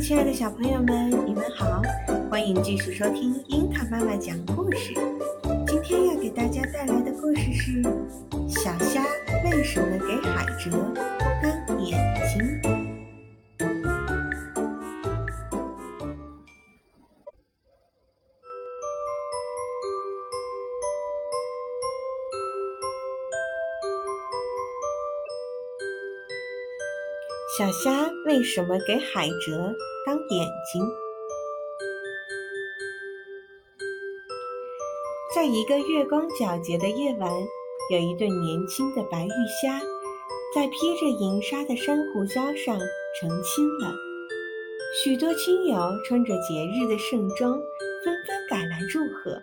亲爱的小朋友们，你们好，欢迎继续收听樱桃妈妈讲故事。今天要给大家带来的故事是：小虾为什么给海蜇当眼睛？小虾为什么给海蜇当眼睛？在一个月光皎洁的夜晚，有一对年轻的白玉虾，在披着银纱的珊瑚礁上成亲了。许多亲友穿着节日的盛装，纷纷赶来祝贺。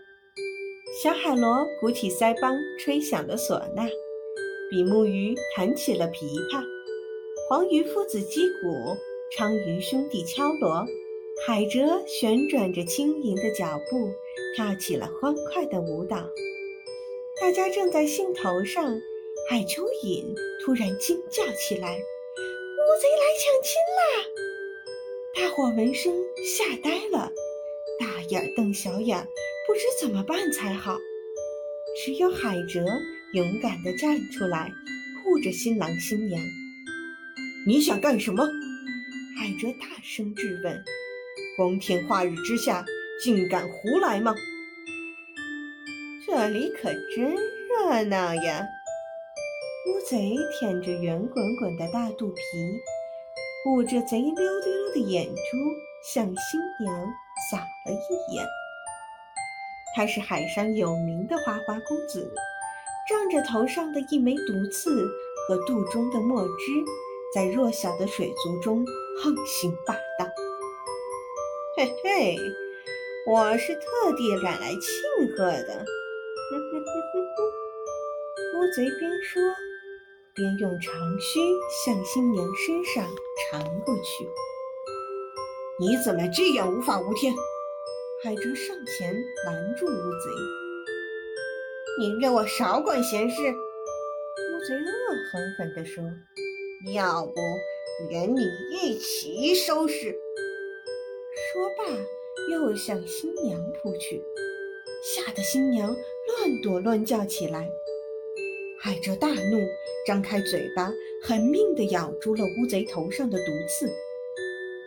小海螺鼓起腮帮，吹响了唢呐；比目鱼弹起了琵琶。黄鱼夫子击鼓，鲳鱼兄弟敲锣，海蜇旋转着轻盈的脚步，跳起了欢快的舞蹈。大家正在兴头上，海蚯蚓突然惊叫起来：“乌贼来抢亲啦！”大伙闻声吓呆了，大眼瞪小眼，不知怎么办才好。只有海蜇勇敢地站出来，护着新郎新娘。你想干什么？海蜇大声质问。光天化日之下，竟敢胡来吗？这里可真热闹呀！乌贼舔着圆滚滚的大肚皮，捂着贼溜溜的眼珠，向新娘扫了一眼。他是海上有名的花花公子，仗着头上的一枚毒刺和肚中的墨汁。在弱小的水族中横行霸道，嘿嘿，我是特地赶来庆贺的。乌贼边说边用长须向新娘身上缠过去。你怎么这样无法无天？海蜇上前拦住乌贼。你给我少管闲事！乌贼恶狠狠地说。要不连你一起收拾！说罢，又向新娘扑去，吓得新娘乱躲乱叫起来。海蜇大怒，张开嘴巴，狠命地咬住了乌贼头上的毒刺。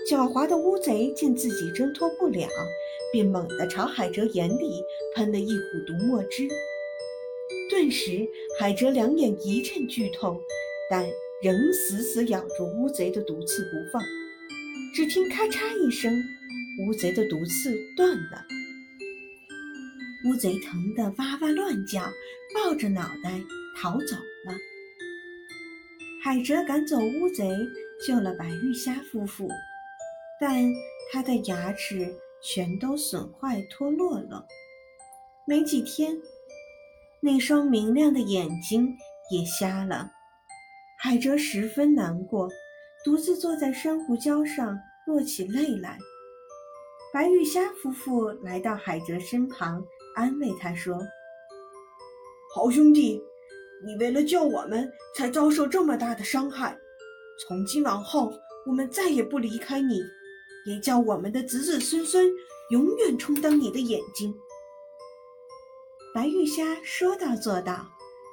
狡猾的乌贼见自己挣脱不了，便猛地朝海蜇眼里喷了一股毒墨汁。顿时，海蜇两眼一阵剧痛，但……仍死死咬住乌贼的毒刺不放，只听咔嚓一声，乌贼的毒刺断了。乌贼疼得哇哇乱叫，抱着脑袋逃走了。海蜇赶走乌贼，救了白玉虾夫妇，但他的牙齿全都损坏脱落了。没几天，那双明亮的眼睛也瞎了。海蜇十分难过，独自坐在珊瑚礁上落起泪来。白玉虾夫妇来到海蜇身旁，安慰他说：“好兄弟，你为了救我们才遭受这么大的伤害。从今往后，我们再也不离开你，也叫我们的子子孙孙永远充当你的眼睛。”白玉虾说到做到。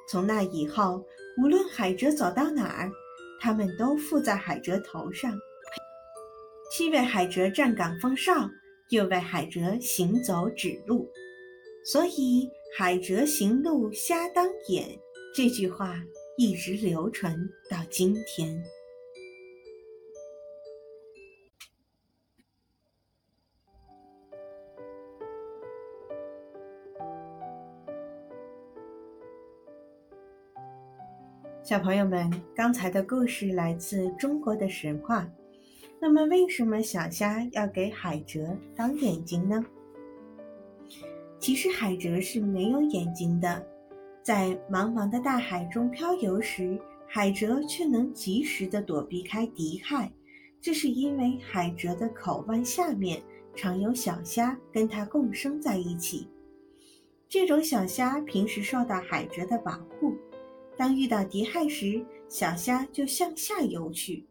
从那以后，无论海蜇走到哪儿，他们都附在海蜇头上，既为海蜇站岗放哨，又为海蜇行走指路。所以“海蜇行路瞎当眼”这句话一直流传到今天。小朋友们，刚才的故事来自中国的神话。那么，为什么小虾要给海蜇当眼睛呢？其实，海蜇是没有眼睛的。在茫茫的大海中漂游时，海蜇却能及时地躲避开敌害。这是因为海蜇的口腕下面常有小虾跟它共生在一起。这种小虾平时受到海蜇的保护。当遇到敌害时，小虾就向下游去，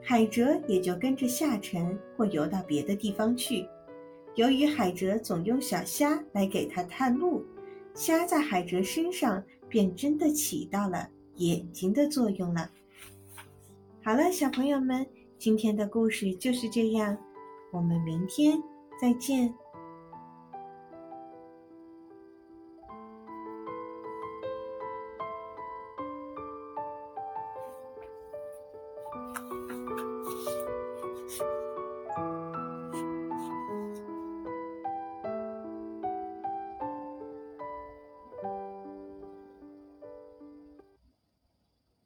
海蜇也就跟着下沉或游到别的地方去。由于海蜇总用小虾来给它探路，虾在海蜇身上便真的起到了眼睛的作用了。好了，小朋友们，今天的故事就是这样，我们明天再见。